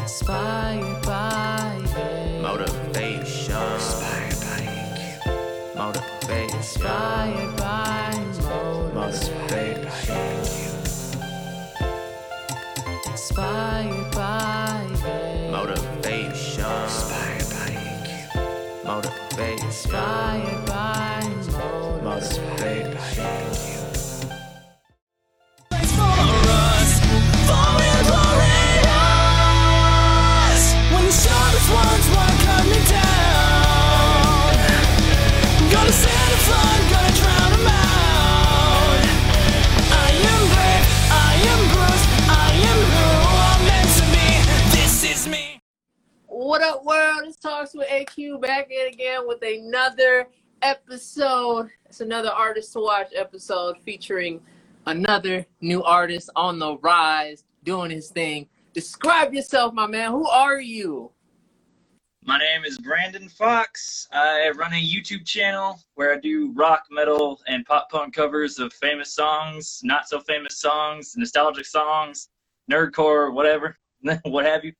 Inspired by. Motivation. Inspired by AQ. Motivation. Inspired by by motivation. Inspired by. Motivation. Inspired by. Motivation. Inspired by Talks with AQ back in again with another episode. It's another artist to watch episode featuring another new artist on the rise, doing his thing. Describe yourself, my man. Who are you? My name is Brandon Fox. I run a YouTube channel where I do rock, metal, and pop punk covers of famous songs, not so famous songs, nostalgic songs, nerdcore, whatever, what have you.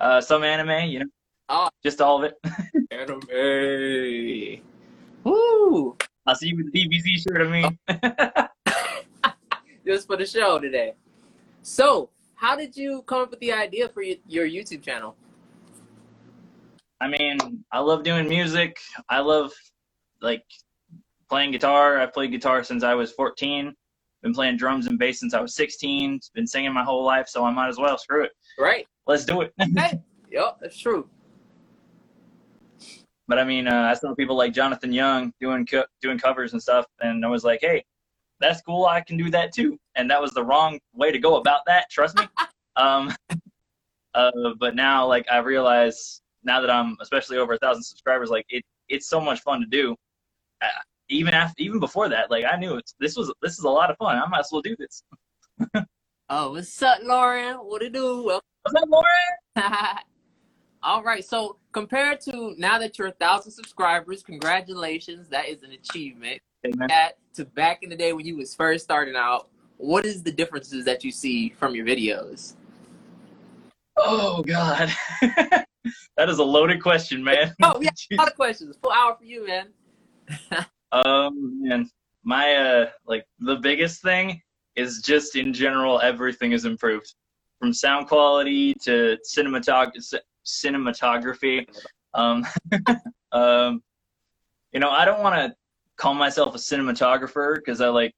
Uh, some anime, you know, Oh. just all of it. Anime. Woo! I'll see you with the DBZ shirt. I mean, oh. Just for the show today. So, how did you come up with the idea for your, YouTube channel? I mean, I love doing music. I love like playing guitar. I've played guitar since I was 14. Been playing drums and bass since I was 16. Been singing my whole life, so I might as well. Screw it. Right? Let's do it. Hey, yep, that's true. But I mean, uh, I saw people like Jonathan Young doing co- doing covers and stuff, and I was like, hey, that's cool. I can do that too. And that was the wrong way to go about that. Trust me. um, uh, but now, like, I realize now that I'm especially over a thousand subscribers, like it it's so much fun to do. Uh, even after, even before that, like I knew it's this was this is a lot of fun. I might as well do this. Oh, what's up, Lauren? What it do? Welcome. What's up, Lauren? All right. So compared to now that you're a thousand subscribers, congratulations. That is an achievement. That to back in the day when you was first starting out, what is the differences that you see from your videos? Oh God, that is a loaded question, man. Oh, yeah. A lot of questions. Full hour for you, man. Um, and my uh, like the biggest thing is just in general, everything is improved, from sound quality to cinematog- c- cinematography. Um, um, you know, I don't want to call myself a cinematographer because I like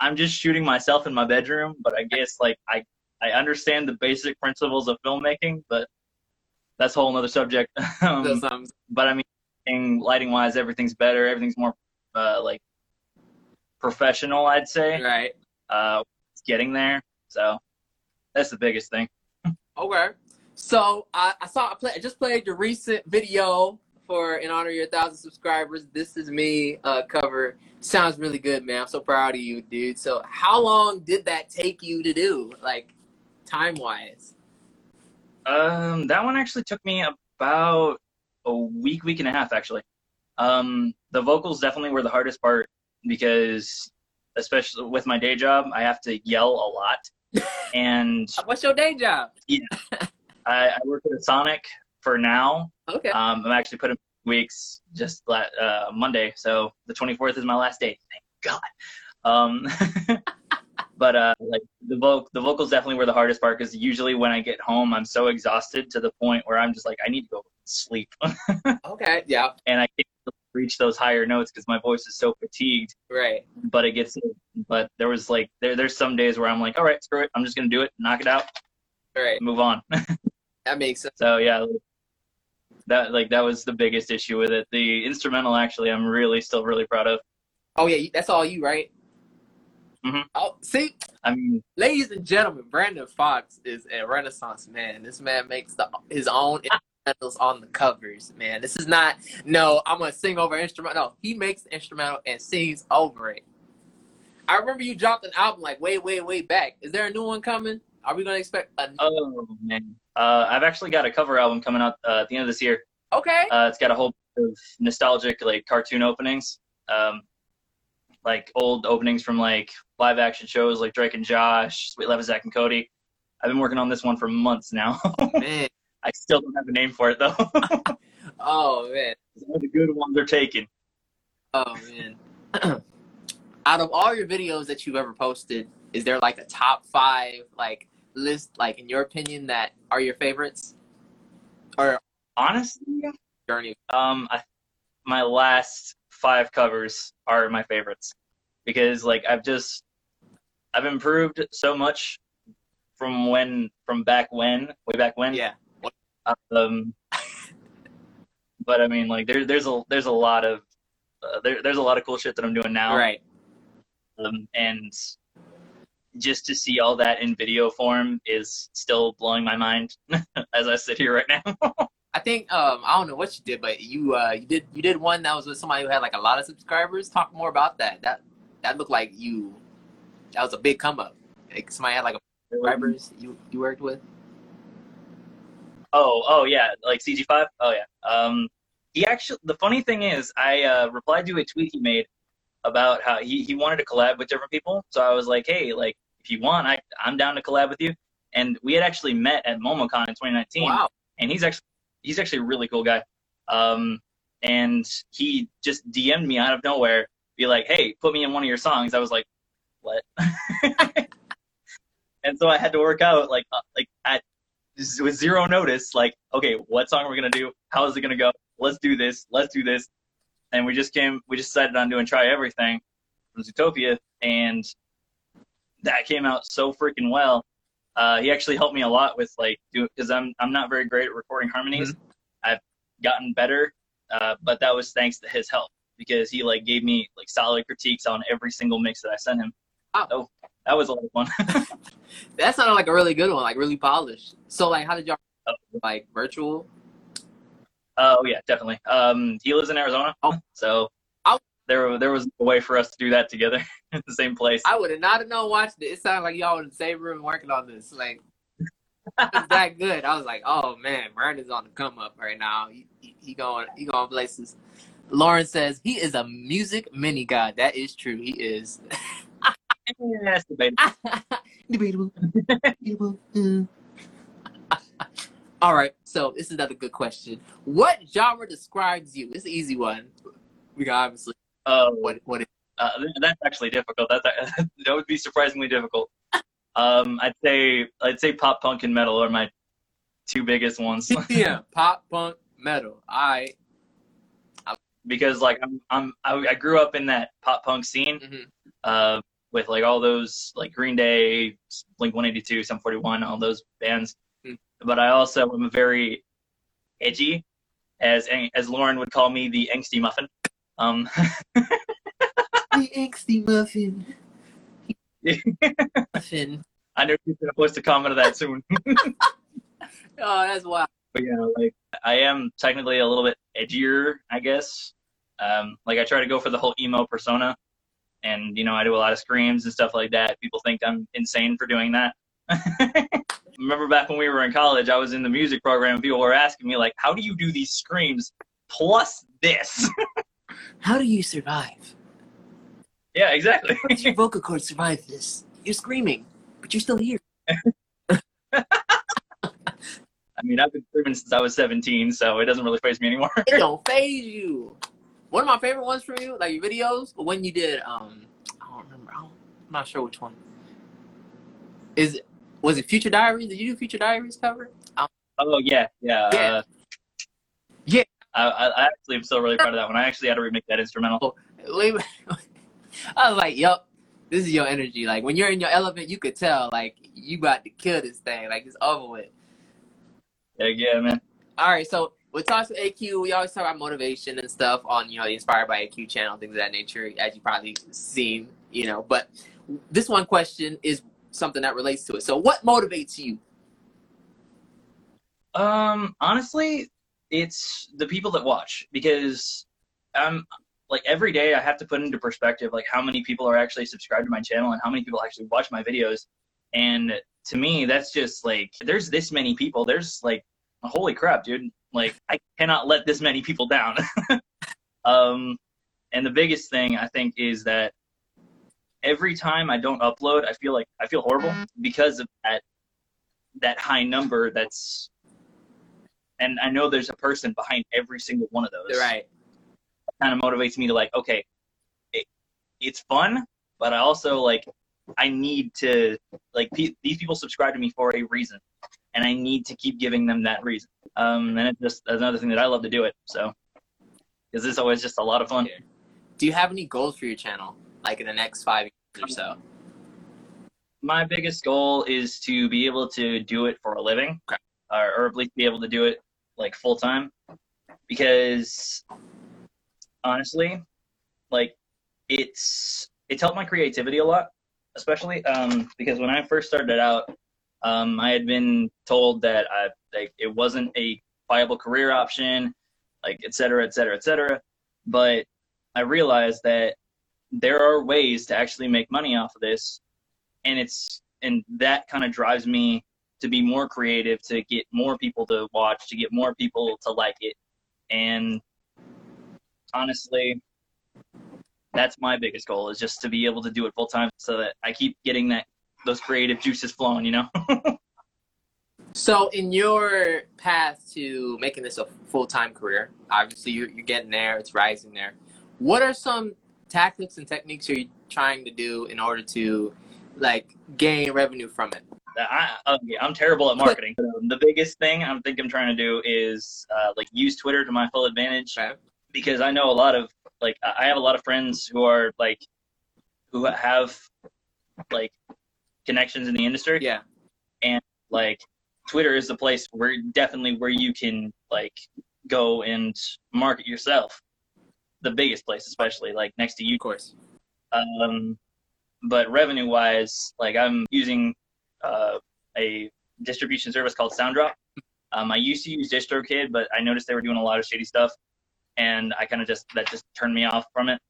I'm just shooting myself in my bedroom, but I guess like I I understand the basic principles of filmmaking, but that's a whole another subject. um, um, but I mean, lighting wise, everything's better. Everything's more uh, like professional, I'd say. right. Uh, it's getting there, so that's the biggest thing. Okay. So I, I saw I, play, I just played your recent video for in honor of your thousand subscribers. This is me uh, cover. Sounds really good, man. I'm so proud of you, dude. So how long did that take you to do, like time wise? Um, that one actually took me about a week, week and a half, actually. Um, the vocals definitely were the hardest part because, especially with my day job, I have to yell a lot, and What's your day job? I, I work at Sonic for now, Okay. Um, I'm actually putting weeks just uh, Monday, so the 24th is my last day. Thank God. Um, but uh, like the voc- the vocals definitely were the hardest part because usually when I get home, I'm so exhausted to the point where I'm just like, I need to go sleep, Okay. Yeah. and I can't reach those higher notes because my voice is so fatigued. Right. But it gets, but there was like there there's some days where I'm like, all right, screw it, I'm just gonna do it, knock it out, Right. move on. That makes sense. So yeah, that like that was the biggest issue with it. The instrumental actually, I'm really still really proud of. Oh yeah, that's all you, right? Mm-hmm. Oh, see, I mean, ladies and gentlemen, Brandon Fox is a renaissance man. This man makes the, his own instrumentals on the covers, man. This is not no, I'm gonna sing over instrumental. No, he makes the instrumental and sings over it. I remember you dropped an album like way, way, way back. Is there a new one coming? Are we gonna expect a oh man, uh, I've actually got a cover album coming out uh, at the end of this year. okay? Uh, it's got a whole bunch of nostalgic like cartoon openings, um, like old openings from like live action shows like Drake and Josh, Sweet Love, Zach and Cody. I've been working on this one for months now. Man. I still don't have a name for it though. Oh man. All the good ones are taken. Oh man. Out of all your videos that you've ever posted, is there like a top five like list, like in your opinion, that are your favorites? Or Honestly, journey? um, I, my last five covers are my favorites because like I've just I've improved so much from when from back when way back when. Yeah. Um, but I mean, like there, there's a there's a lot of uh, there, there's a lot of cool shit that I'm doing now. Right. Um, and just to see all that in video form is still blowing my mind as I sit here right now. I think um I don't know what you did, but you uh you did you did one that was with somebody who had like a lot of subscribers. Talk more about that. That that looked like you that was a big come up. Like somebody had like a subscribers you you worked with. Oh, oh yeah, like CG5. Oh yeah. Um, he actually. The funny thing is, I uh, replied to a tweet he made about how he, he wanted to collab with different people. So I was like, hey, like if you want, I I'm down to collab with you. And we had actually met at MomoCon in 2019. Wow. And he's actually he's actually a really cool guy. Um, and he just DM'd me out of nowhere, be like, hey, put me in one of your songs. I was like, what? and so I had to work out like uh, like at with zero notice, like, okay, what song are we gonna do? How is it gonna go? Let's do this. Let's do this. And we just came. We just decided on doing try everything from Zootopia, and that came out so freaking well. Uh, he actually helped me a lot with like do because I'm I'm not very great at recording harmonies. I've gotten better, uh, but that was thanks to his help because he like gave me like solid critiques on every single mix that I sent him. Oh, So that was a lot of fun. That sounded like a really good one, like really polished. So like how did y'all Oh. like virtual? Oh yeah, definitely. Um, he lives in Arizona, Oh. so Oh. There there was a way for us to do that together in the same place. I would have not have known watching it. It sounded like y'all in the same room working on this. Like it's that good. I was like, oh man, Brandon's on the come up right now. He, he, he going he going places. Lauren says he is a music mini god. That is true. He is. That's debatable. Debatable. Debatable. Mm. All right. So this is another good question. What genre describes you? It's an easy one. We can obviously Uh, what what uh, that's actually difficult. That's that would be surprisingly difficult. Um, I'd say I'd say pop punk and metal are my two biggest ones yeah, pop punk metal. I because like I'm, I'm I, I grew up in that pop punk scene Mhm. uh, with like all those like Green Day, Blink 182, Sum 41, all those bands. Mm. But I also am very edgy, as as Lauren would call me, the angsty muffin. Um, the angsty muffin. muffin. I know you're gonna post a comment of that soon. Oh, that's wild. but yeah, like I am technically a little bit edgier, I guess. Um, like I try to go for the whole emo persona, and you know I do a lot of screams and stuff like that. People think I'm insane for doing that. Remember back when we were in college, I was in the music program. and People were asking me like, "How do you do these screams plus this?" How do you survive? yeah, exactly. How does your vocal cords survive this? You're screaming, but you're still here. I mean, I've been screaming since I was 17, so it doesn't really faze me anymore. It don't faze you. One of my favorite ones from you, like your videos, when you did, um, I don't remember. I don't, I'm not sure which one. Is it? Was it Future Diaries? Did you do Future Diaries cover? oh yeah, yeah. Yeah. Uh, Yeah. I, I actually am still really proud of that one. I actually had to remake that instrumental. Wait, I was like, "Yup, this is your energy." Like when you're in your element, you could tell, like you about to kill this thing. Like it's over with. Yeah, yeah, man. All right, so with Talks with AQ, we always talk about motivation and stuff on you know the Inspired by AQ channel, things of that nature, as you probably seen, you know. But this one question is something that relates to it. So, what motivates you? Um, honestly, it's the people that watch because I'm like every day I have to put into perspective like how many people are actually subscribed to my channel and how many people actually watch my videos. And to me, that's just like there's this many people. There's like holy crap, dude. Like I cannot let this many people down. um, and the biggest thing I think is that every time I don't upload, I feel like I feel horrible because of that that high number that's and I know there's a person behind every single one of those. Right. Kind of motivates me to like, okay, it, it's fun, but I also like I need to like pe- these people subscribe to me for a reason, and I need to keep giving them that reason. Um, and it's just another thing that I love to do it. So, because it's always just a lot of fun. Do you have any goals for your channel, like in the next five years or so? my biggest goal is to be able to do it for a living, Okay. or, or at least be able to do it like full time. Because honestly, like it's it's helped my creativity a lot, especially um, because when I first started out, um, I had been told that I like it wasn't a viable career option, like et cetera, et cetera, et cetera. But I realized that there are ways to actually make money off of this and it's and that kind of drives me to be more creative to get more people to watch to get more people to like it and honestly that's my biggest goal is just to be able to do it full time so that i keep getting that those creative juices flowing you know So, in your path to making this a full time career, obviously you're, you're getting there, it's rising there. What are some tactics and techniques are you're trying to do in order to like gain revenue from it? I, okay, I'm terrible at marketing. The biggest thing I'm think I'm trying to do is uh, like use Twitter to my full advantage Right. because I know a lot of like I I have a lot of friends who are like who have like connections in the industry. Yeah. And like Twitter is the place where definitely where you can like go and market yourself. The biggest place, especially like next to you. Of course. Um, but revenue wise, like I'm using uh, a distribution service called SoundDrop. Um, I used to use DistroKid, but I noticed they were doing a lot of shady stuff, and I kind of just that just turned me off from it.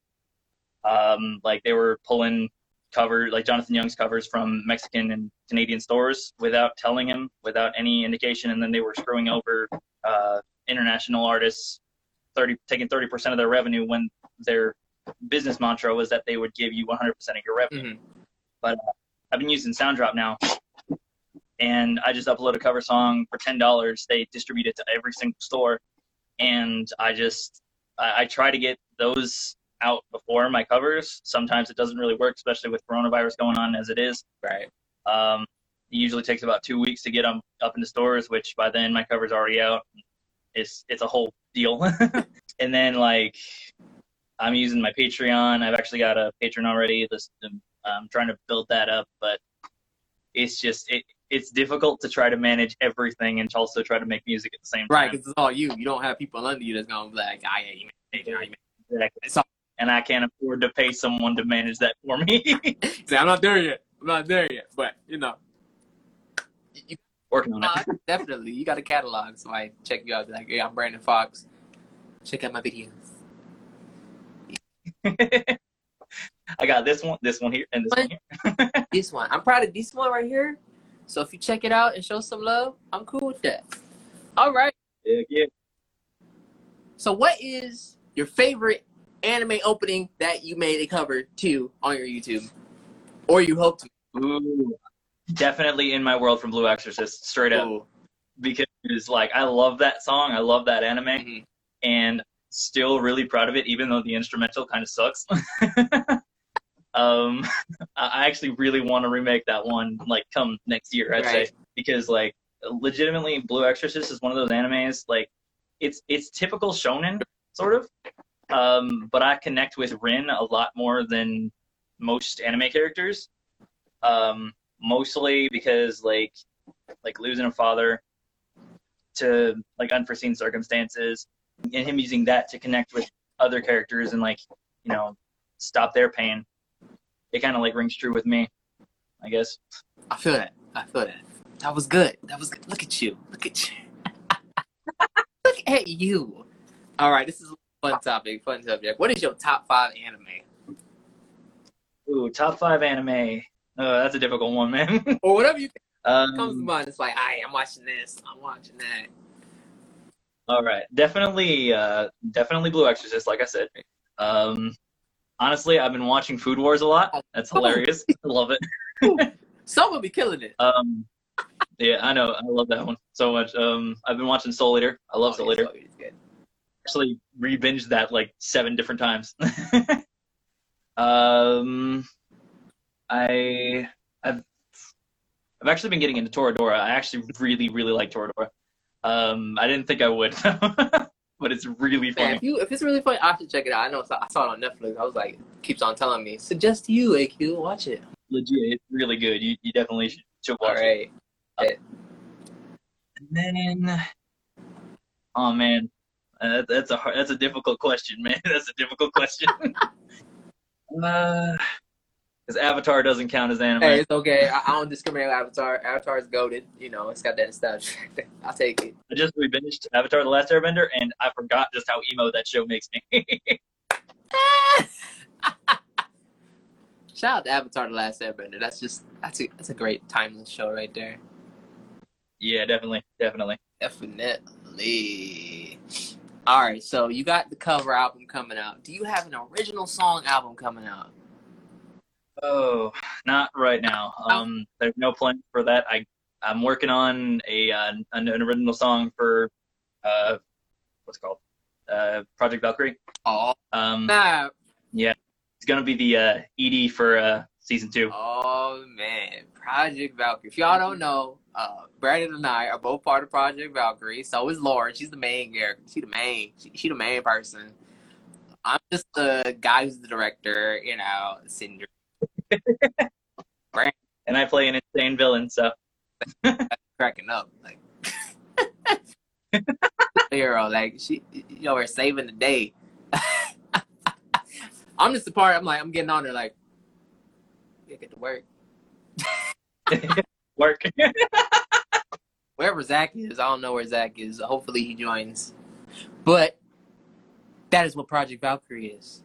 Um, like they were pulling cover like Jonathan Young's covers from Mexican and Canadian stores without telling him, without any indication, and then they were screwing over uh, international artists, thirty taking thirty percent of their revenue when their business mantra was that they would give you 100% of your revenue. Mhm. I've been using SoundDrop now, and I just upload a cover song for ten dollars. They distribute it to every single store, and I just I, I try to get those out before my covers. Sometimes it doesn't really work, especially with coronavirus going on as it is. Right. Um, it usually takes about two weeks to get them up into stores, which by then my cover's already out. It's it's a whole deal. and then like I'm using my Patreon. I've actually got a Patreon already. This I'm trying to build that up, but it's just it it's difficult to try to manage everything and to also try to make music at the same time. Right, because it's all you. You don't have people under you that's gonna be like, "Ah, yeah, you made it, you made Exactly. It's all- And I can't afford to pay someone to manage that for me. it." Say, I'm not there yet. I'm not there yet, but you know, you, Working on it. definitely, you got a catalog. So I check you out. Like, "Hey, I'm Brandon Fox. Check out my videos." I got this one, this one here, and this one here. This one, I'm proud of this one right here. So if you check it out and show some love, I'm cool with that. All right. Yeah, yeah. So what is your favorite anime opening that you made a cover to on your YouTube, or you hope to? Ooh, definitely in my world from Blue Exorcist, straight up. Ooh. Because like I love that song, I love that anime, Mhm. and still really proud of it, even though the instrumental kind of sucks. um, I actually really want to remake that one, like come next year, I'd Right. say, because like legitimately, Blue Exorcist is one of those animes like it's it's typical shonen sort of, um, but I connect with Rin a lot more than most anime characters. Um, mostly because like like losing a father to like unforeseen circumstances and him using that to connect with other characters and like you know stop their pain it kind of like rings true with me i guess I feel that. I feel that. That was good. That was good. Look at you. Look at you. Look at you. All right, this is a fun topic. Fun subject. What is your top five anime, ooh top five anime uh, that's a difficult one man or whatever you comes to um, mind? It's like, I I'm watching this. I'm watching that. all right definitely uh definitely blue exorcist like i said um honestly i've been watching food wars a lot that's hilarious i love it Someone be killing it. Um, Yeah, I know. I love that one so much. Um, I've been watching Soul Eater. I love Oh, Soul Eater. Good. Actually, re-binged that like seven different times. um, I I've I've actually been getting into Toradora. I actually really really like Toradora. Um, I didn't think I would, but it's really Man, funny. if you if it's really funny, I should check it out. I know I saw it on Netflix. I was like, keeps on telling me, suggest to you, AQ, watch it. Legit, it's really good. You you definitely should, should All watch it. right. And then, oh man, uh, that, that's a hard, that's a difficult question, man. That's a difficult question. uh, because Avatar doesn't count as anime. Hey, it's okay. I, I don't discriminate with Avatar. Avatar's goaded. You know, it's got that nostalgia. I'll take it. I just re-finished Avatar: The Last Airbender, and I forgot just how emo that show makes me. Shout out to Avatar: The Last Airbender. That's just that's a that's a great timeless show right there. yeah, definitely, definitely. Definitely. All right, so you got the cover album coming out. Do you have an original song album coming out? Oh, not right now. Um, there's no plan for that. I I'm working on a uh, an, an original song for uh, what's it called uh Project Valkyrie. Oh, Um, nah. it's gonna be the uh ED for uh season two. Oh man, Project Valkyrie. If y'all don't know, uh, Brandon and I are both part of Project Valkyrie. So is Lauren. She's the main character. She the main. She, she the main person. I'm just the guy who's the director. You know, Cinder. And I play an insane villain. So cracking up like. Hero, like she, you know, we're saving the day. I'm just the part. I'm like, I'm getting on there, like, yeah, get to work. work. wherever Zach is, I don't know where Zach is. Hopefully he joins. But that is what Project Valkyrie is.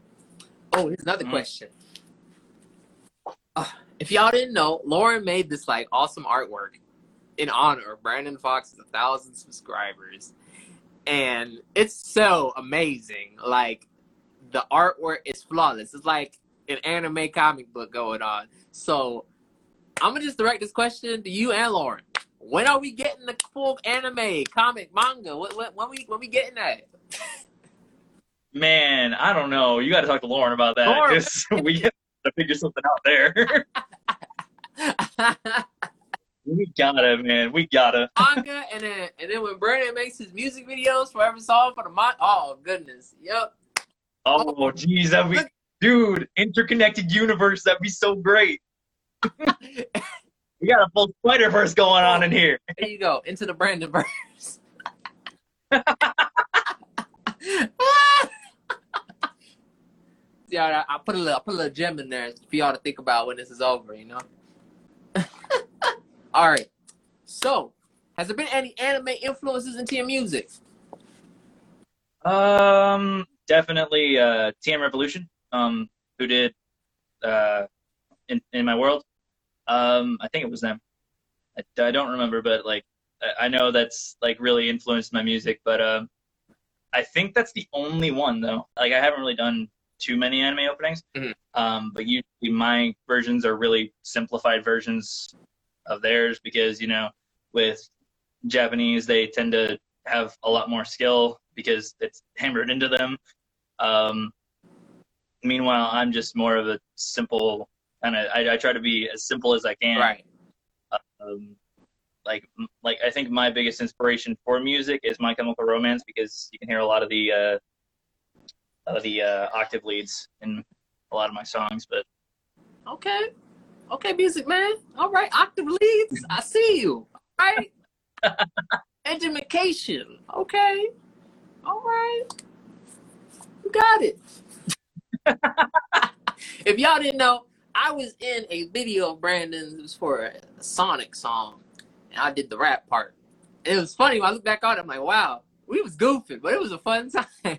Oh, here's another Mm. question. Uh, if y'all didn't know, Lauren made this like awesome artwork in honor of Brandon Fox's thousand subscribers. And it's so amazing. Like the artwork is flawless. It's like an anime comic book going on. So I'm gonna just direct this question to you and Lauren. When are we getting the full anime, comic, manga? What, what, when we when we getting that? Man, I don't know. You got to talk to Lauren about that Lauren. we to figure something out there. we gotta, man. We gotta. manga, and then and then when Brandon makes his music videos for every song for the month, oh goodness, yep. Oh, geez, that'd be, dude, interconnected universe. That'd be so great. We got a full Spider Verse going on in here. There you go, into the Brandon verse. I, I put a little, I put a little gem in there for y'all to think about when this is over. You know. All right. So, has there been any anime influences into your music? Um, definitely uh, TM Revolution. Um, who did uh, in in my world? Um, I think it was them. I, I don't remember, but like I, I know that's like really influenced my music. But um, I think that's the only one though. Like I haven't really done too many anime openings. Mhm. Um, but usually my versions are really simplified versions of theirs because you know with Japanese they tend to have a lot more skill because it's hammered into them. Um, meanwhile, I'm just more of a simple kind of. I, I try to be as simple as I can. Right. Um, like, like I think my biggest inspiration for music is My Chemical Romance because you can hear a lot of the uh, of the uh, octave leads in a lot of my songs. But Okay. Okay, music man. All right, octave leads. I see you. All right. Education. Okay. All right. You got it. if y'all didn't know, I was in a video of Brandon's. It was for a Sonic song, and I did the rap part. And it was funny when I look back on it. I'm like, wow, we was goofing, but it was a fun time.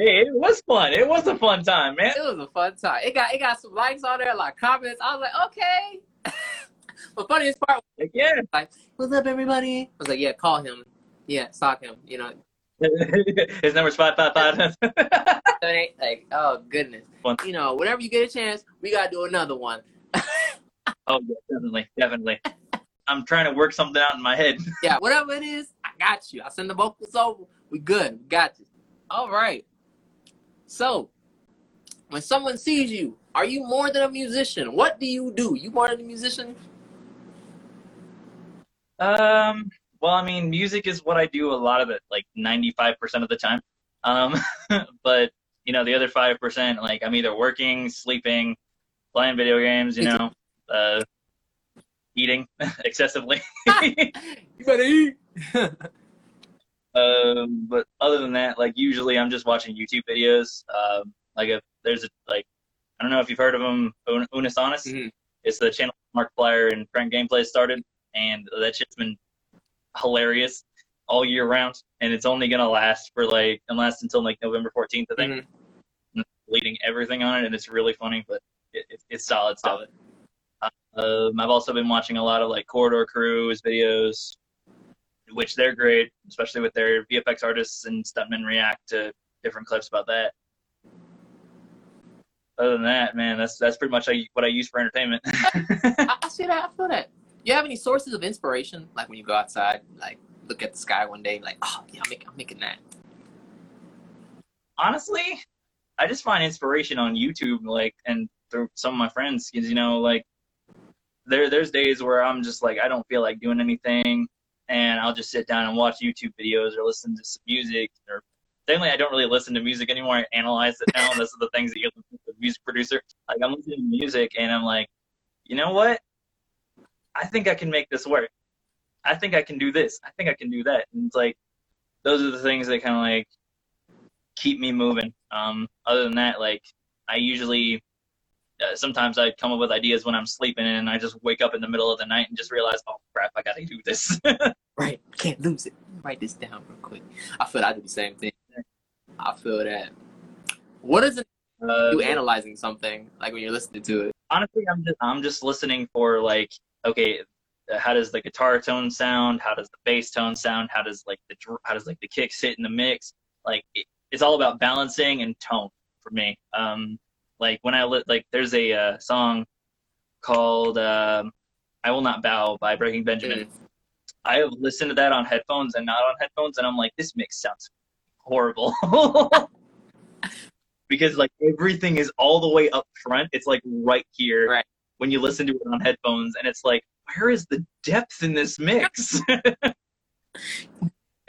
Hey, it was fun. It was a fun time, man. It was a fun time. It got it got some likes on there, a lot of comments. I was like, okay. the funniest part was, Like, yeah. like, what's up, everybody? I was like, yeah, call him. Yeah, stalk him. You know, His number's five five five. like, oh goodness. Fun. You know, whenever you get a chance, we gotta do another one. Oh yeah, definitely, definitely. I'm trying to work something out in my head. Yeah, whatever it is, I got you. I send the vocals over. We good. We got you. All right. So, when someone sees you, are you more than a musician? What do you do? You more than a musician? Um, well, I mean, music is what I do a lot of it, like 95% of the time. Um, but you know, the other 5%, like I'm either working, sleeping, playing video games, you know, uh, eating excessively. You better eat. Um, but other than that, like usually I'm just watching YouTube videos. Um, like if there's a, like, I don't know if you've heard of them, Un- Unus Annus. Mhm. It's the channel Markiplier and CrankGameplays started, and that shit's been hilarious all year round, and it's only gonna last for like and last until like November 14th, I think. Mhm. Leading everything on it, and it's really funny, but it, it, it's solid stuff. Solid. Um, I've also been watching a lot of like Corridor Crew's videos, which they're great, especially with their VFX artists and stuntmen react to different clips about that. Other than that, man, that's that's pretty much what I use for entertainment. I, see that. I feel that. You have any sources of inspiration? Like when you go outside, like look at the sky one day, like, oh yeah, I'm making, I'm making that. Honestly, I just find inspiration on YouTube, like, and through some of my friends, because you know, like, there there's days where I'm just like I don't feel like doing anything, and I'll just sit down and watch YouTube videos or listen to some music. Or thankfully, I don't really listen to music anymore. I analyze it now. Those are the things that you listen to music producer. Like I'm listening to music, and I'm like, you know what? I think I can make this work. I think I can do this. I think I can do that. And it's like those are the things that kind of like keep me moving. Um, other than that, like I usually uh, sometimes I come up with ideas when I'm sleeping, and I just wake up in the middle of the night and just realize, oh crap, I gotta do this. Right. Can't lose it. Write this down real quick. I feel I do the same thing. I feel that. What is it uh, you analyzing something like when you're listening to it? honestly, I'm just I'm just listening for like, okay, how does the guitar tone sound? How does the bass tone sound? How does like the how does like the kicks hit in the mix? Like it, it's all about balancing and tone for me. Um, like when I li- like there's a uh, song called um, "I Will Not Bow" by Breaking Benjamin. I have listened to that on headphones and not on headphones, and I'm like, this mix sounds horrible. because like everything is all the way up front. It's like right here Right. when you listen to it on headphones, and it's like, where is the depth in this mix?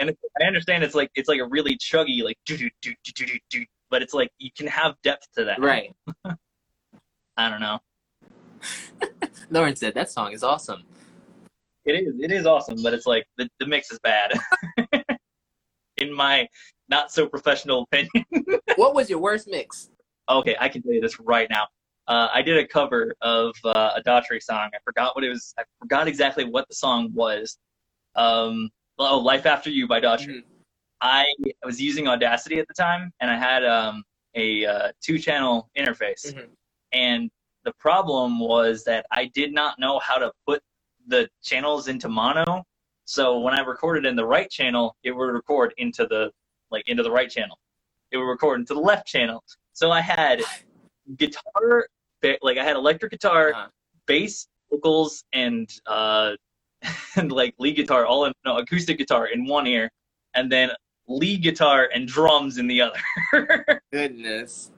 and I understand it's like it's like a really chuggy like do do do do do do do, but it's like you can have depth to that. Right. I don't know. Lauren said that song is awesome. It is it is awesome, but it's like the the mix is bad. in my not so professional opinion. what was your worst mix? Okay, I can tell you this right now. Uh, I did a cover of uh, a Daughtry song. I forgot what it was. I forgot exactly what the song was. Um, oh, "Life After You" by Daughtry. Mhm. I was using Audacity at the time, and I had um, a uh, two-channel interface. Mhm. And the problem was that I did not know how to put the channels into mono. So when I recorded in the right channel, it would record into the like into the right channel. It would record into the left channel. So I had guitar, ba- like I had electric guitar, Uh-huh. bass, vocals, and uh, and like lead guitar, all in no acoustic guitar in one ear, and then lead guitar and drums in the other. Goodness.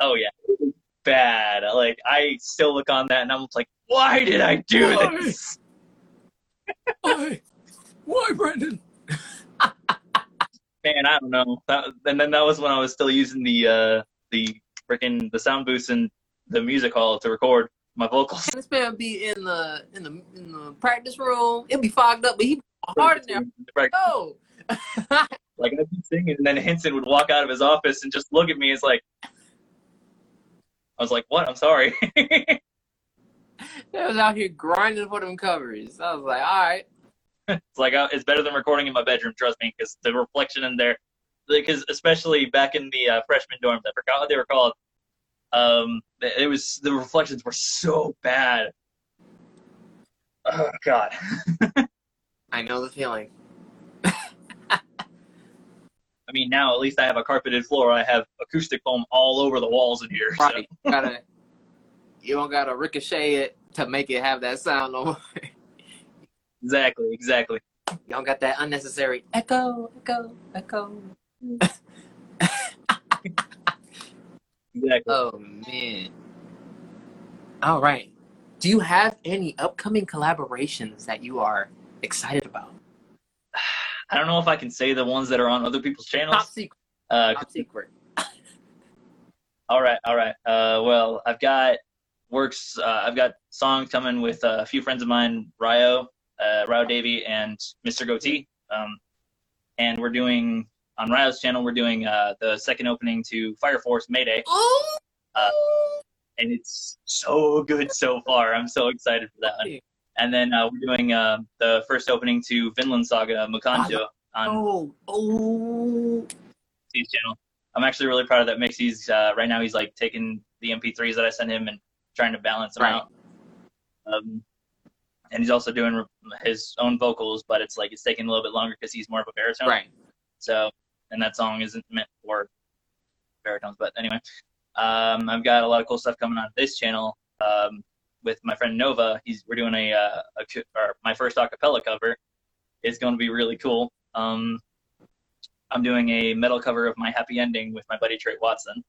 oh yeah, bad. Like I still look on that and I'm like, why did I do Why? this? Why? Why, Brendan? Man, I don't know. That, and then that was when I was still using the uh, the freaking the sound boost in the music hall to record my vocals. This man would be in the in the in the practice room. It'll be fogged up, but he hard in there. Oh. Like I'd be singing, and then Henson would walk out of his office and just look at me. It's like, I was like, "What? I'm sorry." I was out here grinding for them covers. I was like, all right. it's like uh, it's better than recording in my bedroom. Trust me, because the reflection in there, because especially back in the uh, freshman dorms, I forgot what they were called. Um, it was the reflections were so bad. Oh God. I know the feeling. I mean, now at least I have a carpeted floor. I have acoustic foam all over the walls in here. so- gotta you don't gotta ricochet it to make it have that sound no more. exactly, exactly. Y'all got that unnecessary echo, echo, echo. Exactly. Oh man. All right. Do you have any upcoming collaborations that you are excited about? I don't know if I can say the ones that are on other people's channels. Top secret. Uh, Top secret. all right, all right. Uh, well, I've got works. Uh, I've got songs coming with uh, a few friends of mine, Ryo, uh, Ryo Davy, and Mr. Goatee. Um, and we're doing on Ryo's channel. We're doing uh, the second opening to Fire Force Mayday, Oh. Uh, and it's so good so far. I'm so excited for that one. And then uh, we're doing uh, the first opening to Vinland Saga Mukanjo on Oh. Oh. Mixie's channel. I'm actually really proud of that mix. He's uh, right now he's like taking the MP3s that I sent him and trying to balance them Right. out. Um, and he's also doing his own vocals, but it's like it's taking a little bit longer because he's more of a baritone. Right. So, and that song isn't meant for baritones. But anyway, um, I've got a lot of cool stuff coming on this channel um, with my friend Nova. He's we're doing a, uh, a my first acapella cover. It's going to be really cool. Um, I'm doing a metal cover of My Happy Ending with my buddy Trey Watson.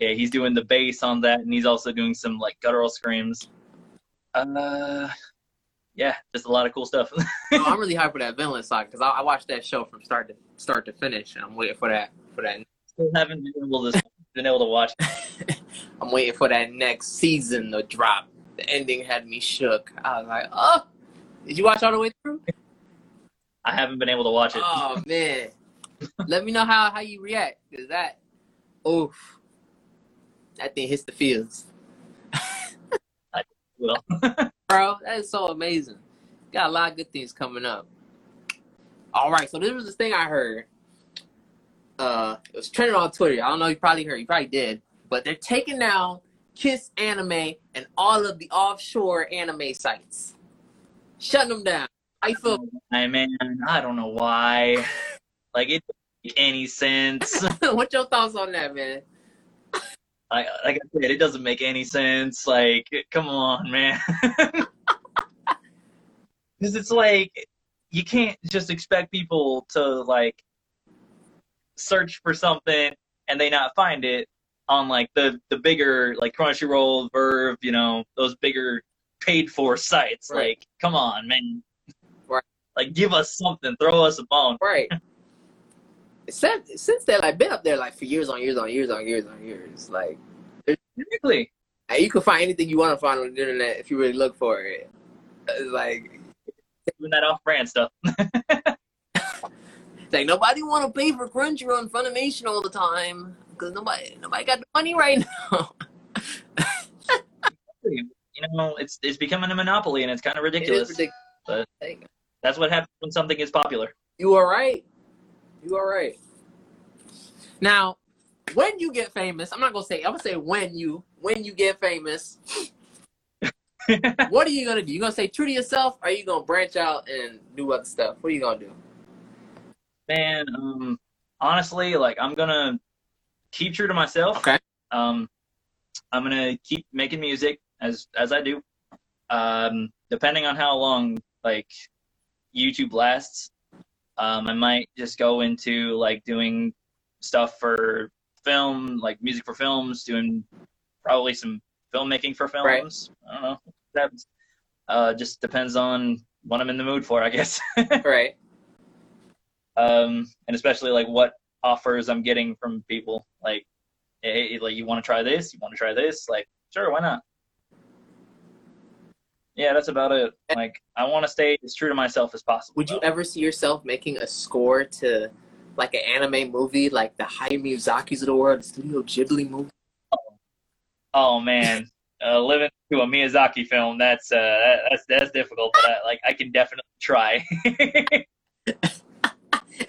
Yeah, he's doing the bass on that, and he's also doing some like guttural screams. Uh, yeah, just a lot of cool stuff. No, I'm really hyped for that Vinland Saga because I, I watched that show from start to start to finish, and I'm waiting for that for that. Still haven't been able to been able to watch. I'm waiting for that next season to drop. The ending had me shook. I was like, oh, did you watch all the way through? I haven't been able to watch it. Oh man, let me know how how you react because that, oof, that thing hits the fields, Well, bro. That is so amazing. Got a lot of good things coming up. All right, so this was the thing I heard. Uh, it was trending on Twitter. I don't know. You probably heard. You probably did. But they're taking down Kiss Anime and all of the offshore anime sites, shutting them down. I feel. I man, I don't know why. Like it doesn't make any sense. What's your thoughts on that, man? Like, like I said, it doesn't make any sense. Like, come on, man. Because it's like you can't just expect people to like search for something and they not find it on like the the bigger like Crunchyroll, VRV, you know, those bigger paid for sites. Right. Like, come on, man. Right. Like, give us something. Throw us a bone. Right. since since they like been up there like for years on years on years on years on years, like and you can find anything you want to find on the internet if you really look for it. It's like Doing that off-brand stuff. like nobody want to pay for Crunchyroll and Funimation all the time because nobody nobody got the money right now. you know, it's it's becoming a monopoly and it's kind of it is ridiculous. ridiculous. but- That's what happens when something is popular. You are right. You are right. Now, when you get famous, I'm not gonna say. I'm gonna say when you when you get famous. what are you gonna do? You gonna stay true to yourself, or are you gonna branch out and do other stuff? What are you gonna do? Man, um, honestly, like I'm gonna keep true to myself. Okay. Um, I'm gonna keep making music as as I do. Um, depending on how long like YouTube lasts, um, I might just go into like doing stuff for film, like music for films, doing probably some filmmaking for Right. films. I don't know. That uh, just depends on what I'm in the mood for, I guess. Right. um, and especially like what offers I'm getting from people. Like, hey, like you want to try this? You want to try this? Like, sure, why not? Yeah, that's about it. Like, I want to stay as true to myself as possible. Would you ever see yourself making a score to like an anime movie, like the Hayao Miyazaki's of the world, the Studio Ghibli movie? Oh man, uh, living to a Miyazaki film that's uh, that's that's difficult. But I, like, I can definitely try.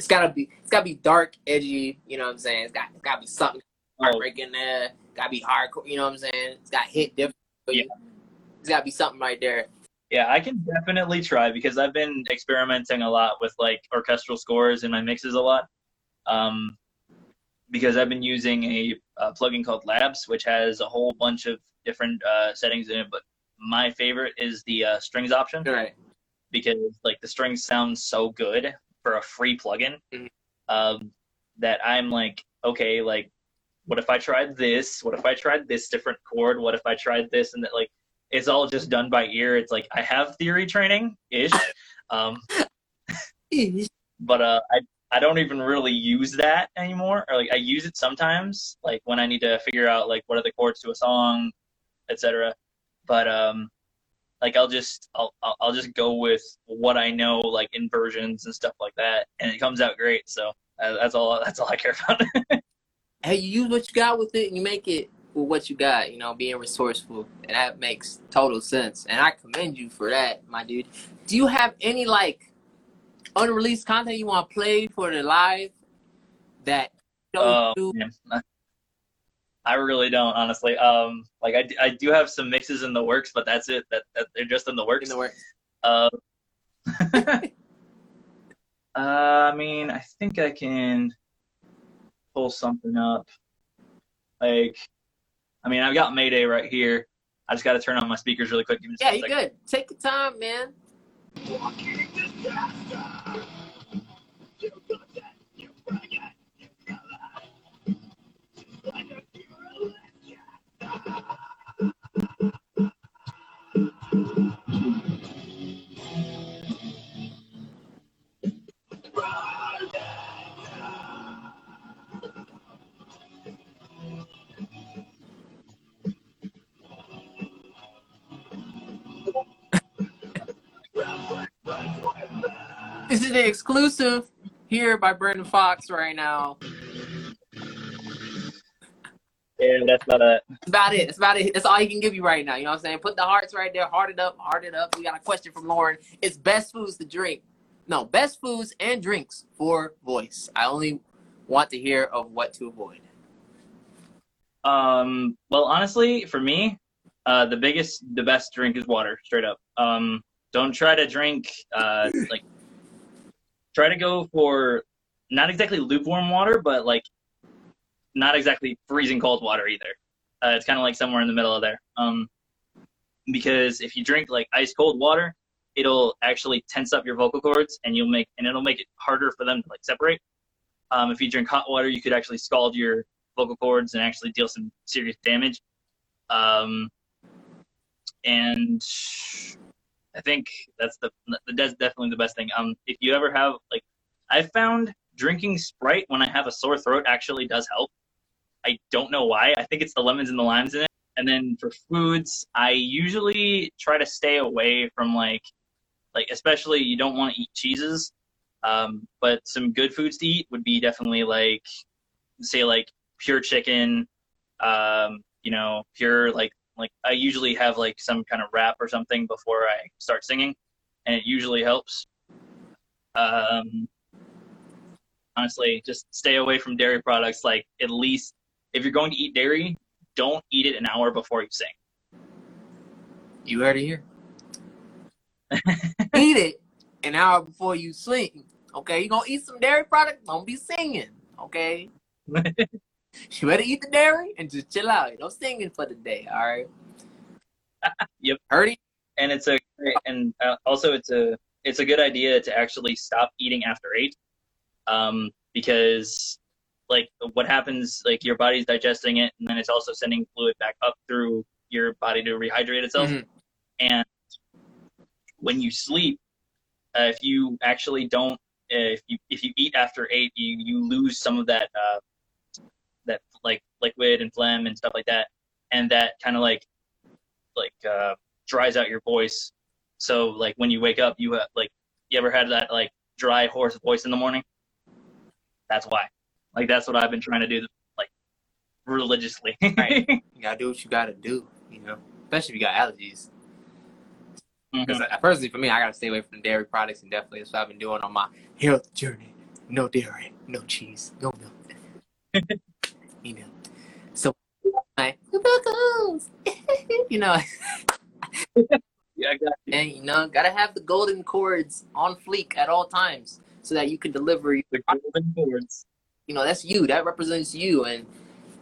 It's gotta be. It's gotta be dark, edgy. You know what I'm saying? It's got. It's gotta be something heartbreak in there. Gotta be hardcore. You know what I'm saying? It's got hit different. you. It's gotta be something right there. Yeah, I can definitely try because I've been experimenting a lot with like orchestral scores in my mixes a lot. Um, because I've been using a, uh plugin called Labs, which has a whole bunch of different uh, settings in it. But my favorite is the uh, strings option right. because like the strings sound so good for a free plugin Mhm. um, that I'm like, okay, like, what if I tried this? What if I tried this different chord? What if I tried this? And that like, it's all just done by ear. It's like I have theory training ish, um, but uh, I I don't even really use that anymore. Or like I use it sometimes, like when I need to figure out like what are the chords to a song, etc. But um, like I'll just I'll I'll just go with what I know, like inversions and stuff like that, and it comes out great. So uh, that's all that's all I care about. hey, you use what you got with it and you make it with what you got, you know, being resourceful. And that makes total sense. And I commend you for that, my dude. Do you have any like unreleased content you want to play for the live that do? man. I really don't, honestly. Um, like I do have some mixes in the works, but that's it. That, that they're just in the works. in the works? Uh, uh, I mean, I think I can pull something up. Like, I mean, I've got Mayday right here. I just got to turn on my speakers really quick. Give me Yeah, one you second. good. Take your time, man. This is the exclusive here by Brandon Fox right now. Yeah, that's about it. That's about it. That's about it. That's all he can give you right now. You know what I'm saying? Put the hearts right there. Heart it up. Heart it up. We got a question from Lauren. It's best foods to drink. No, best foods and drinks for voice. I only want to hear of what to avoid. Um, well, honestly, for me, uh, the biggest, the best drink is water, straight up. Um, don't try to drink, uh, like, try to go for not exactly lukewarm water, but like, not exactly freezing cold water either. Uh, it's kind of like somewhere in the middle of there. Um, because if you drink like ice cold water, it'll actually tense up your vocal cords, and you'll make, and it'll make it harder for them to like separate. Um, if you drink hot water, you could actually scald your vocal cords and actually deal some serious damage. Um, and I think that's the that's definitely the best thing. Um, if you ever have like, I found drinking Sprite when I have a sore throat actually does help. I don't know why. I think it's the lemons and the limes in it. And then for foods, I usually try to stay away from like, like especially you don't want to eat cheeses. Um, but some good foods to eat would be definitely like, say like pure chicken, um, you know, pure like like I usually have like some kind of wrap or something before I start singing, and it usually helps. Um, honestly, just stay away from dairy products. Like at least if you're going to eat dairy, don't eat it an hour before you sing. You heard it here. eat it an hour before you sing. Okay, you're gonna eat some dairy product? Don't be singing. Okay, you better eat the dairy and just chill out. No singing for the day. All right. Yep. Heard it. and it's a and uh, also it's a it's a good idea to actually stop eating after eight um because like what happens like your body's digesting it and then it's also sending fluid back up through your body to rehydrate itself Mhm. and when you sleep uh, if you actually don't uh, if you if you eat after eight you you lose some of that uh that like liquid and phlegm and stuff like that and that kind of like like uh dries out your voice. So like when you wake up, you have like you ever had that like dry hoarse voice in the morning? That's why. Like that's what I've been trying to do like religiously. Right. You gotta do what you gotta do. You know, especially if you got allergies. Because Mhm. personally, for me, I gotta stay away from the dairy products, and definitely that's what I've been doing on my health journey. No dairy, no cheese, no milk. you know, so like you know, Yeah, I got you. and you know, gotta have the golden cords on fleek at all times so that you can deliver. the golden chords. You know, that's you. That represents you. And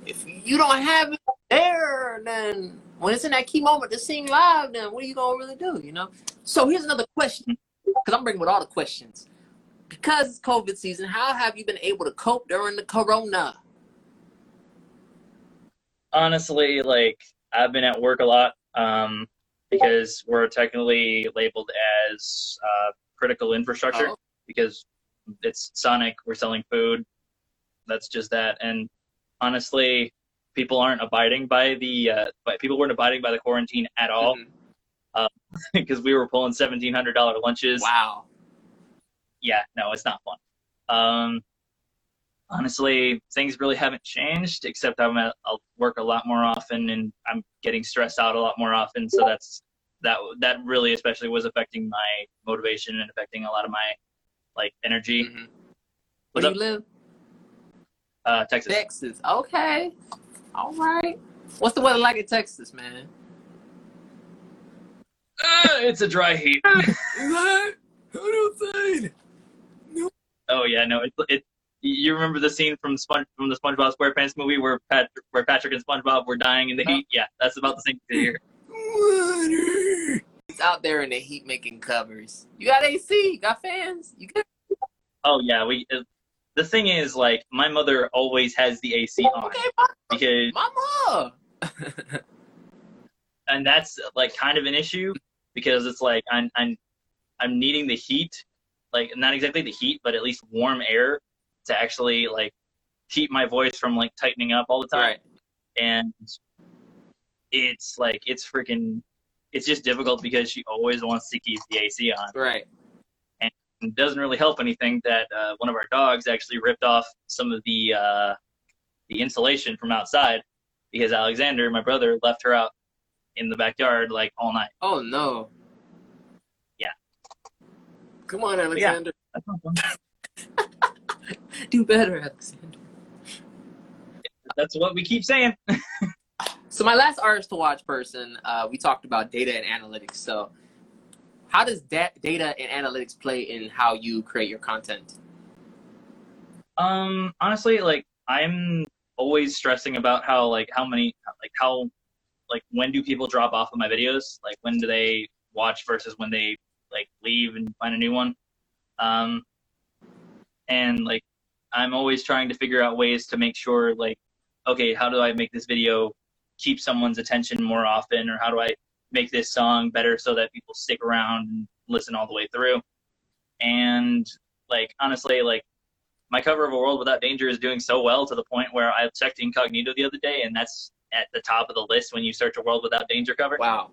if you don't have it there, then when it's in that key moment to sing live, then what are you gonna really do? You know. So here's another question. because I'm bringing with all the questions. Because it's COVID season, how have you been able to cope during the corona? honestly, like I've been at work a lot um, because we're technically labeled as uh, critical infrastructure Oh. because it's Sonic. We're selling food. That's just that. And honestly, people aren't abiding by the. Uh, but people weren't abiding by the quarantine at all because we were pulling seventeen hundred dollar lunches. Wow. yeah, no, it's not fun. Um, honestly, things really haven't changed, except I'm at I'll work a lot more often, and I'm getting stressed out a lot more often. So that's that that really especially was affecting my motivation and affecting a lot of my like energy. Mhm. Where What's do you live? Uh, Texas. Texas. Okay. All right. What's the weather like in Texas, man? Uh, it's a dry heat. oh yeah, no, it's it. You remember the scene from Sponge from the SpongeBob SquarePants movie where Pat where Patrick and SpongeBob were dying in the heat? Yeah, that's about the same thing here. It's out there in the heat making covers. You got AC? You got fans? You good? Oh yeah, we. The thing is, like, my mother always has the AC oh, on Okay, because, mama. and that's like kind of an issue because it's like I'm I'm I'm needing the heat, like not exactly the heat, but at least warm air to actually like keep my voice from like tightening up all the time. right. And it's like it's freaking, it's just difficult because she always wants to keep the AC on. Right. It doesn't really help anything that uh, one of our dogs actually ripped off some of the uh, the insulation from outside because Alexander, my brother, left her out in the backyard like all night. Oh no. Yeah. Come on, Alexander. Fun. Do better, Alexander. That's what we keep saying. So my last artist to watch person, uh, we talked about data and analytics. So how does data and analytics play in how you create your content? Um, honestly, like I'm always stressing about how like how many like how like when do people drop off of my videos? Like when do they watch versus when they like leave and find a new one? Um, and like I'm always trying to figure out ways to make sure like okay, how do I make this video keep someone's attention more often, or how do I make this song better so that people stick around and listen all the way through? And like honestly, like my cover of A World Without Danger is doing so well to the point where I checked Incognito the other day, and that's at the top of the list when you search A World Without Danger cover. Wow.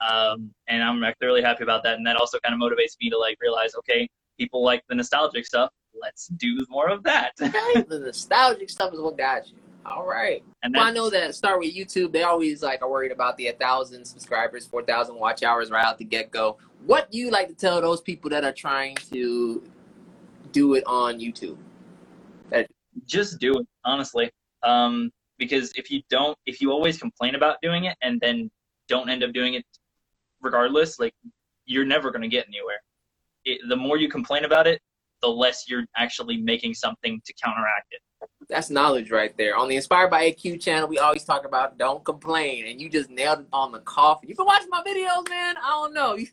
Um, and I'm actually really happy about that, and that also kind of motivates me to like realize, okay, people like the nostalgic stuff. Let's do more of that. The nostalgic stuff is what got you. All right. and Well, I know that start with YouTube, they always like are worried about the 1,000 subscribers, 4,000 watch hours right out the get go. What do you like to tell those people that are trying to do it on YouTube? just do it honestly um, because if you don't if you always complain about doing it and then don't end up doing it regardless like you're never going to get anywhere it, the more you complain about it the less you're actually making something to counteract it That's knowledge right there. On the Inspired by AQ channel, we always talk about don't complain, and you just nailed it on the coffin. You been watching my videos, man? I don't know.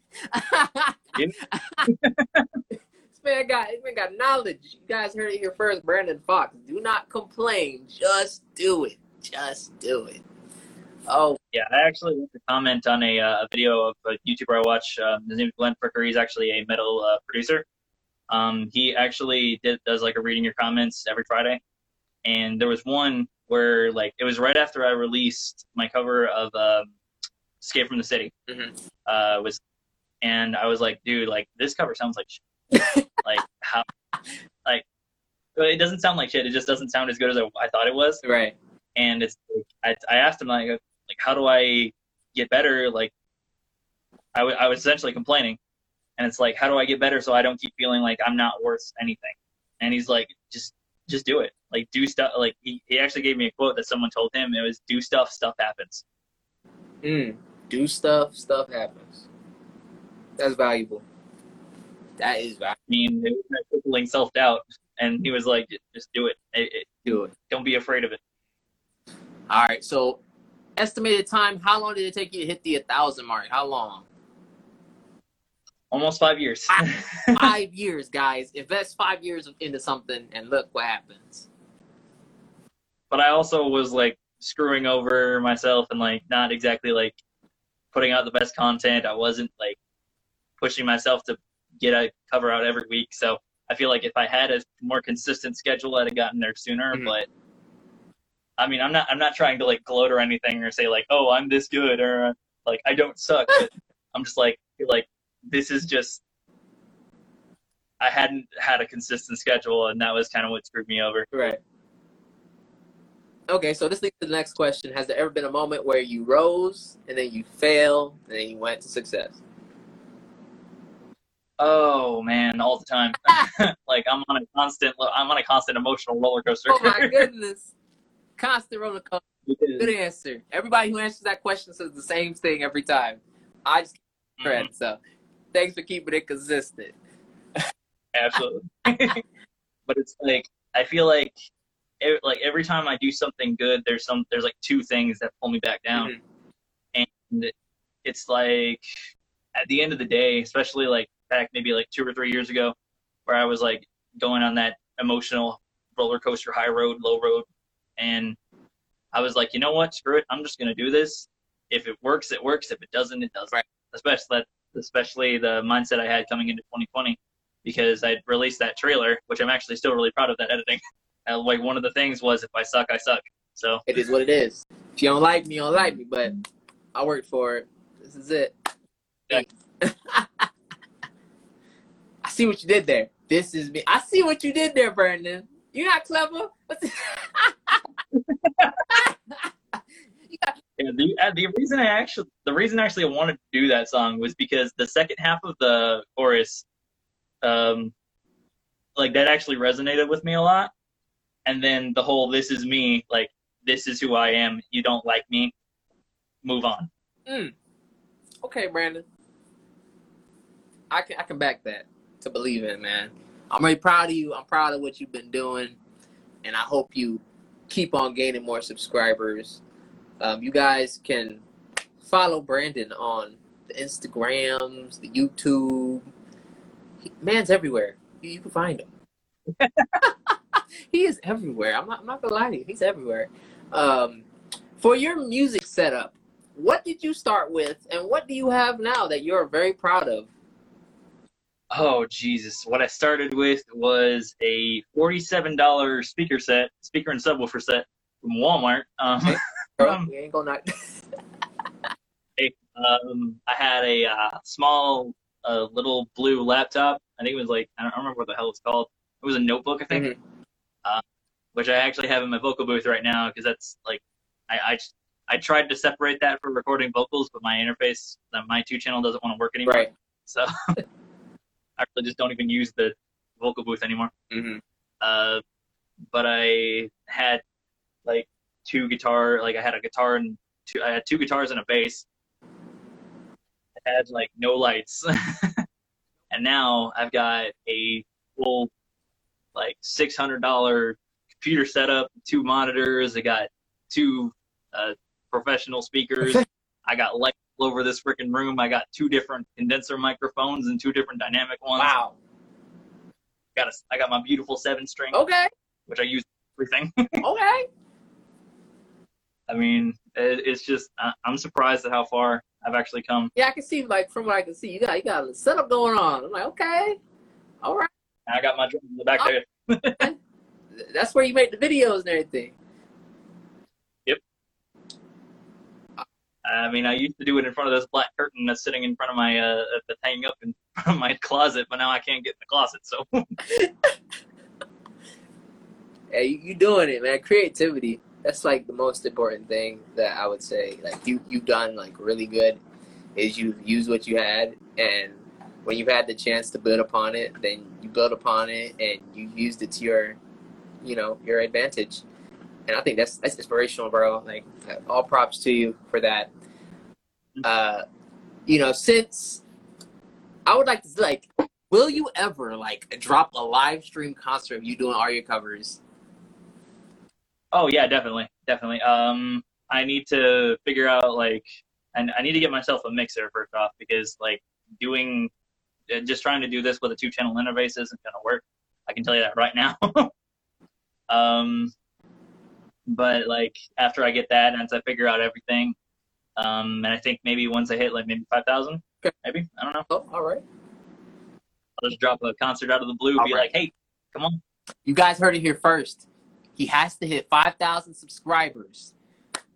this man got this man got knowledge. You guys heard it here first. Brandon Fox. Do not complain. Just do it. Just do it. Oh, yeah i actually want to comment on a, uh, a video of a youtuber i watch um, his name is glenn fricker he's actually a metal uh, producer um, he actually did, does like a reading your comments every friday and there was one where like it was right after i released my cover of um, escape from the city Mhm. uh, was and i was like dude like this cover sounds like shit. like how like it doesn't sound like shit it just doesn't sound as good as i, I thought it was right. and it's I, I asked him like like how do I get better like I, w- I was essentially complaining and it's like how do I get better so I don't keep feeling like I'm not worth anything and he's like just just do it like do stuff like he, he actually gave me a quote that someone told him it was do stuff stuff happens Mm. Do stuff. Stuff happens. That's valuable. That is valuable. I mean it was crippling self doubt and he was like just do it. It, it Do it. don't be afraid of it All right. So, estimated time. How long did it take you to hit the 1,000 mark? How long? Almost five years. five years, guys. Invest five years into something, and look what happens. but I also was like screwing over myself and like not exactly like putting out the best content. I wasn't like pushing myself to get a cover out every week. So I feel like if I had a more consistent schedule, I'd have gotten there sooner. Mhm. But I mean, I'm not I'm not trying to like gloat or anything or say like, oh, I'm this good or like I don't suck. But I'm just like feel like this is just I hadn't had a consistent schedule, and that was kind of what screwed me over. Right. Okay, so this leads to the next question. Has there ever been a moment where you rose and then you failed and then you went to success? Oh man, all the time. like I'm on a constant, I'm on a constant emotional roller coaster. Oh my goodness. Constant roller coaster. Good answer. Everybody who answers that question says the same thing every time. I just credit. Mm-hmm. So thanks for keeping it consistent. absolutely. but it's like I feel like, it, like every time I do something good, there's some, there's like two things that pull me back down, Mhm. and it's like at the end of the day, especially like back maybe like two or three years ago, where I was like going on that emotional roller coaster, high road, low road, and I was like, you know what, screw it, I'm just gonna do this. If it works, it works. If it doesn't, it doesn't. Right. Especially that, especially the mindset I had coming into 2020, because I released that trailer, which I'm actually still really proud of that editing. Uh, like one of the things was, if I suck, I suck. So It is what it is. If you don't like me, you don't like me, but I worked for it. This is it. Yeah. I see what you did there. This is me. I see what you did there, Brandon. You're not clever. Yeah, the uh, the reason I actually the reason actually I wanted to do that song was because the second half of the chorus, um, like that actually resonated with me a lot, and then the whole "this is me," like this is who I am. You don't like me, move on. okay, Brandon. I can I can back that to believe in, man. I'm really proud of you. I'm proud of what you've been doing, and I hope you keep on gaining more subscribers. Um, you guys can follow Brandon on the Instagrams, the YouTube. He, man's everywhere. You, you can find him. he is everywhere. I'm not, I'm not gonna lie to you. He's everywhere. Um, for your music setup, what did you start with, and what do you have now that you're very proud of? Oh Jesus! What I started with was a forty-seven dollar speaker set, speaker and subwoofer set from Walmart. Um, Bro, Um, we ain't gonna. Um, I had a uh, small, uh, little blue laptop. I think it was like I don't remember what the hell it's called. It was a notebook, I think, Mhm. uh, which I actually have in my vocal booth right now because that's like I, I just- I tried to separate that for recording vocals, but my interface, uh, my two channel doesn't want to work anymore. right. So I really just don't even use the vocal booth anymore. hmm Uh, but I had like two guitar, like I had a guitar and two, I had two guitars and a bass. I had like no lights, and now I've got a full like six hundred dollar computer setup, two monitors. I got two uh, professional speakers. I got lights all over this freaking room. I got two different condenser microphones and two different dynamic ones. Wow. Got a, I got my beautiful seven string, Okay. which I use everything. Okay. I mean, it, it's just I, I'm surprised at how far I've actually come. Yeah, I can see like from what I can see, you got you got a setup going on. I'm like, okay, all right. I got my drum in the back there. That's where you make the videos and everything. Yep. I mean, I used to do it in front of this black curtain that's sitting in front of my uh, that's hanging up in front of my closet, but now I can't get in the closet. So hey, you doing it, man. Creativity. That's like the most important thing that I would say. Like you you've done like really good is you've used what you had and when you've had the chance to build upon it, then you build upon it and you used it to your you know, your advantage. And I think that's that's inspirational, bro. Like all props to you for that. Uh you know, since I would like to like will you ever like drop a live stream concert of you doing all your covers? Oh yeah, definitely, definitely. Um, I need to figure out like, and I need to get myself a mixer first off because like doing uh, just trying to do this with a two channel interface isn't going to work. I can tell you that right now. um, but like after I get that, and I figure out everything, um, and I think maybe once I hit like maybe five thousand, Okay. maybe I don't know. Oh, all right. I'll just drop a concert out of the blue, All be right. like, hey, come on. You guys heard it here first. He has to hit 5,000 subscribers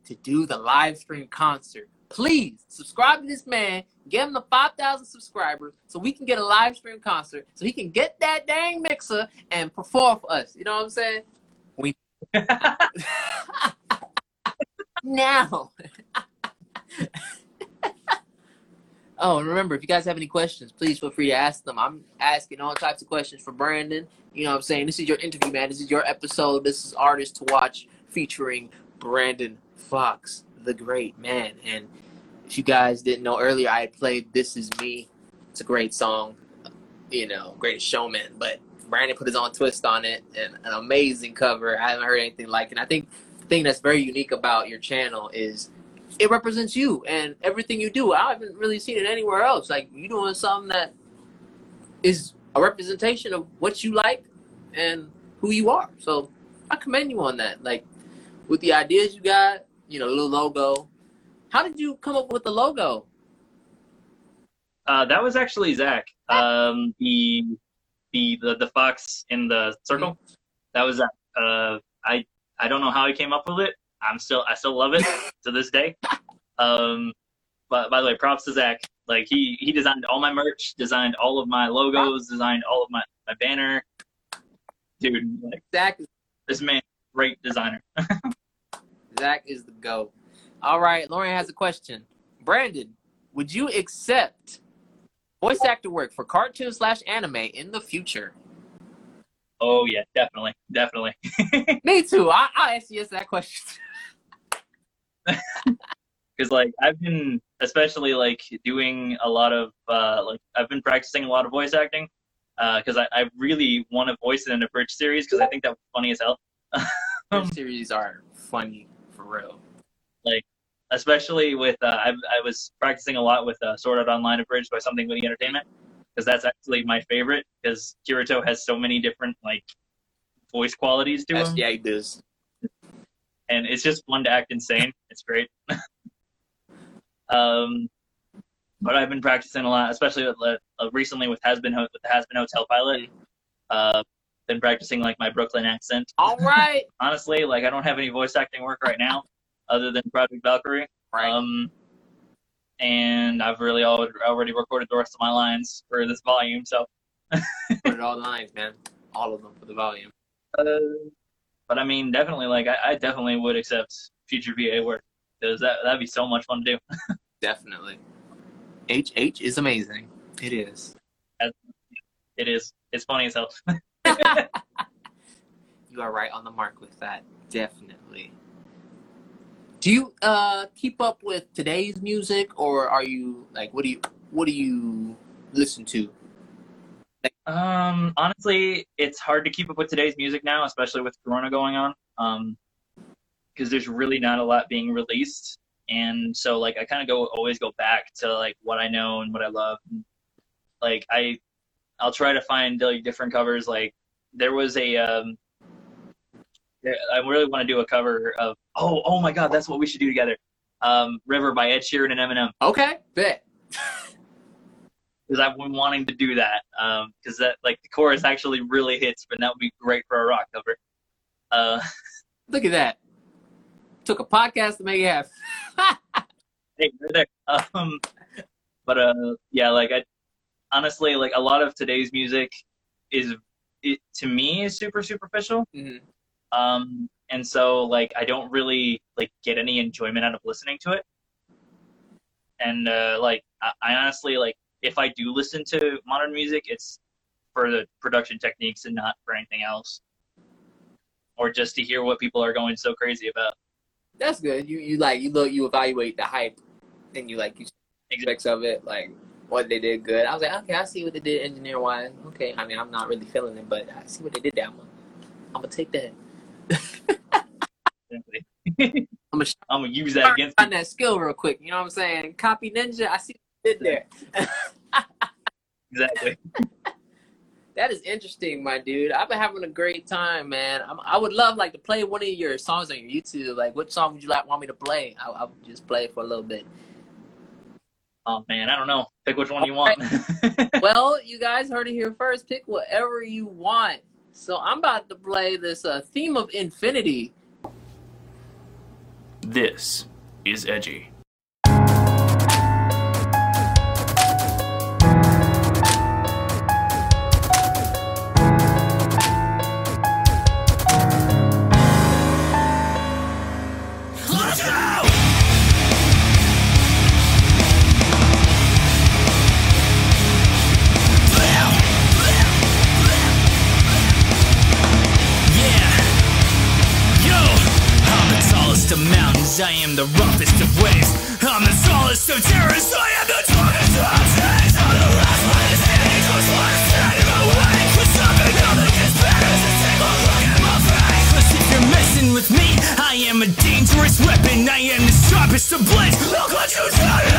to do the live stream concert. Please subscribe to this man. Get him the 5,000 subscribers so we can get a live stream concert so he can get that dang mixer and perform for us. You know what I'm saying? We now. oh, and remember, if you guys have any questions, please feel free to ask them. I'm asking all types of questions for Brandon. You know what I'm saying? This is your interview, man. This is your episode. This is Artist to Watch featuring Brandon Fox, the great man. And if you guys didn't know earlier, I played This Is Me. It's a great song, you know, great showman. But Brandon put his own twist on it and an amazing cover. I haven't heard anything like it. And I think the thing that's very unique about your channel is it represents you and everything you do. I haven't really seen it anywhere else. Like you doing something that is a representation of what you like and who you are. So I commend you on that. Like with the ideas you got, you know, little logo. How did you come up with the logo? Uh, that was actually Zach. Um, the, the the the fox in the circle. That was Zach. Uh, I I don't know how he came up with it. I'm still I still love it to this day. Um, but by the way, props to Zach. Like he he designed all my merch, designed all of my logos, designed all of my my banner. Dude, like Zach is this man, great designer. Zach is the go. All right, Lauren has a question. Brandon, would you accept voice actor work for cartoon slash anime in the future? Oh yeah, definitely, definitely. Me too. I, I'll ask you that question. because like I've been especially like doing a lot of uh, like I've been practicing a lot of voice acting because I, I really want to voice it in abridged series because I think that was funny as hell. Your series are funny for real. Like especially with uh, I, I was practicing a lot with uh, Sword Art Online abridged by Something Witty Entertainment because that's actually my favorite because Kirito has so many different like voice qualities to That's, him yeah, he does. And it's just fun to act insane. It's great. um, but I've been practicing a lot, especially with, uh, recently with has been with the Hazbin Hotel pilot. Uh, been practicing like my Brooklyn accent. All right. Honestly, like I don't have any voice acting work right now, other than Project Valkyrie. right. Um, and I've really al- already recorded the rest of my lines for this volume. So, all lines, man. All of them for the volume. uh, but I mean, definitely, like I, I definitely would accept future VA work because that that'd be so much fun to do. Definitely. HH is amazing. It is. It is. It's funny as hell. You are right on the mark with that. Definitely. Do you uh keep up with today's music or are you like what do you what do you listen to? Um, honestly, it's hard to keep up with today's music now, especially with Corona going on. Um, because there's really not a lot being released, and so like I kind of go always go back to like what I know and what I love. Like I, I'll try to find like different covers. Like there was a um, I really want to do a cover of oh oh my god, that's what we should do together. Um, River by Ed Sheeran and Eminem Okay, bet. because I've been wanting to do that. Um, because that like the chorus actually really hits, but that would be great for a rock cover. Uh, Look at that. Took a podcast to make it happen. hey, right there. Um, but uh, yeah, like I honestly like a lot of today's music is it to me is super superficial. Mhm. Um, and so like I don't really like get any enjoyment out of listening to it. And uh, like I, I honestly like if I do listen to modern music, it's for the production techniques and not for anything else, or just to hear what people are going so crazy about. That's good. You you like you look you evaluate the hype and you like you aspects of it, like what they did good. I was like, okay, I see what they did engineer wise. Okay, I mean I'm not really feeling it, but I see what they did. I'm gonna, I'm gonna take that. I'm gonna I'm gonna use that against find that skill real quick. You know what I'm saying? Copy ninja. I see what there. exactly. That is interesting, my dude. I've been having a great time, man. I'm, I would love like to play one of your songs on your YouTube. Like, what song would you like want me to play? I, I would just play it for a little bit. Oh man, I don't know. Pick which one you want. well, you guys heard it here first. Pick whatever you want. So I'm about to play this uh, theme of infinity. This is edgy. Of blades. Look what you done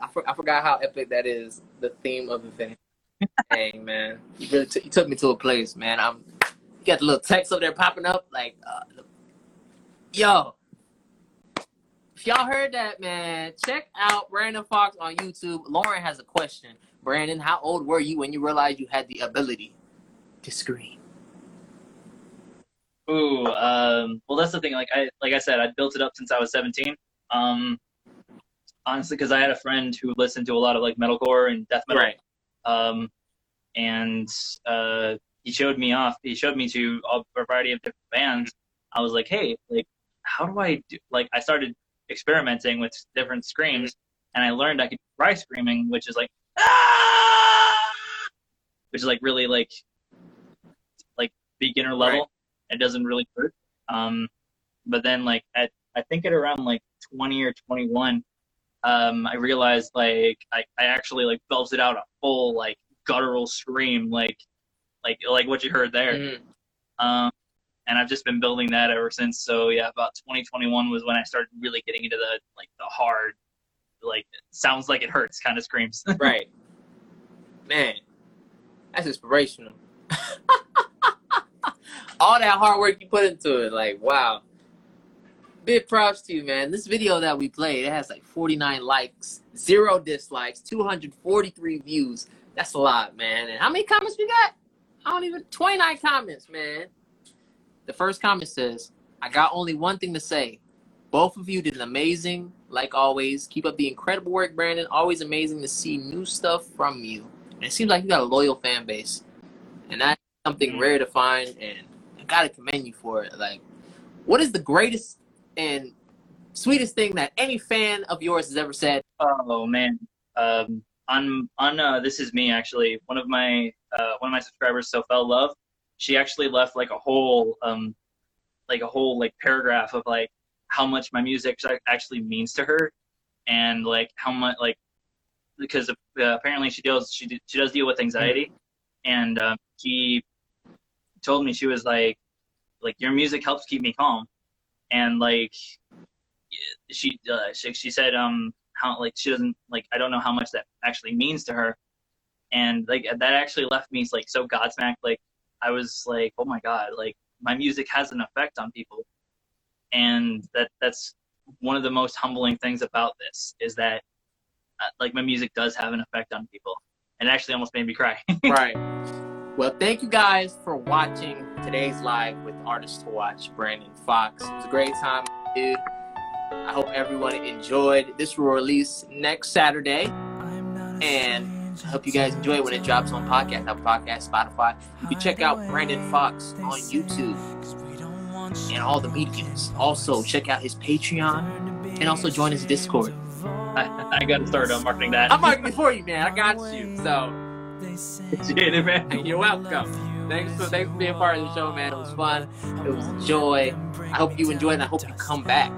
I, for, I forgot how epic that is. The theme of infinity. Dang, man. You really took you took me to a place, man. I'm. You got the little text up there popping up, like, uh, yo. If y'all heard that, man, check out Brandon Fox on YouTube. Lauren has a question. Brandon, how old were you when you realized you had the ability to scream? Ooh, um, well, that's the thing. Like I, like I said, I built it up since I was 17. Um, honestly, because I had a friend who listened to a lot of like metalcore and death metal. Right. Um, and uh, he showed me off. He showed me to a variety of different bands. I was like, hey, like, how do I do? Like, I started experimenting with different screams, and I learned I could fry screaming, which is like, ah! which is like really like, like beginner level. Right. It doesn't really hurt. Um, but then like at I think at around like 20 or 21, um, I realized like I, I actually like belted out a full like guttural scream, like like like what you heard there. Mhm. Um, and I've just been building that ever since. So yeah, about 2021 was when I started really getting into the like the hard, like sounds like it hurts kind of screams. Right. Man, that's inspirational. All that hard work you put into it, like wow. Big props to you, man. This video that we played, it has like 49 likes, zero dislikes, 243 views. That's a lot, man. And how many comments we got? I don't even 29 comments, man. The first comment says, I got only one thing to say. Both of you did an amazing, like always. Keep up the incredible work, Brandon. Always amazing to see new stuff from you. And it seems like you got a loyal fan base. And that's something mm-hmm. rare to find and I gotta commend you for it. Like what is the greatest and sweetest thing that any fan of yours has ever said? Oh man, um, on on uh, this is me actually. One of my uh, one of my subscribers, Sophel Love, she actually left like a whole um, like a whole like paragraph of like how much my music actually means to her, and like how much like because uh, apparently she deals she she does deal with anxiety, and um, she told me she was like like your music helps keep me calm, and like she uh, she, she said um how like she doesn't like I don't know how much that actually means to her, and like that actually left me like so godsmacked. Like I was like, oh my god, like my music has an effect on people, and that that's one of the most humbling things about this is that uh, like my music does have an effect on people, and it actually almost made me cry. right. Well, thank you guys for watching today's live with Artist to Watch, Brandon Fox. It was a great time, dude. I hope everyone enjoyed. This will release next Saturday, and I hope you guys enjoy it when it drops on podcast, Apple Podcast, Spotify. You can check out Brandon Fox on YouTube and all the mediums. Also, check out his Patreon and also join his Discord. I, I got to start uh, marketing that. I'm marketing for you, man. I got you. So, Appreciate it, man. you're welcome. Thanks for thanks for being part of the show, man. It was fun. It was a joy. I hope you enjoyed and I hope you come back.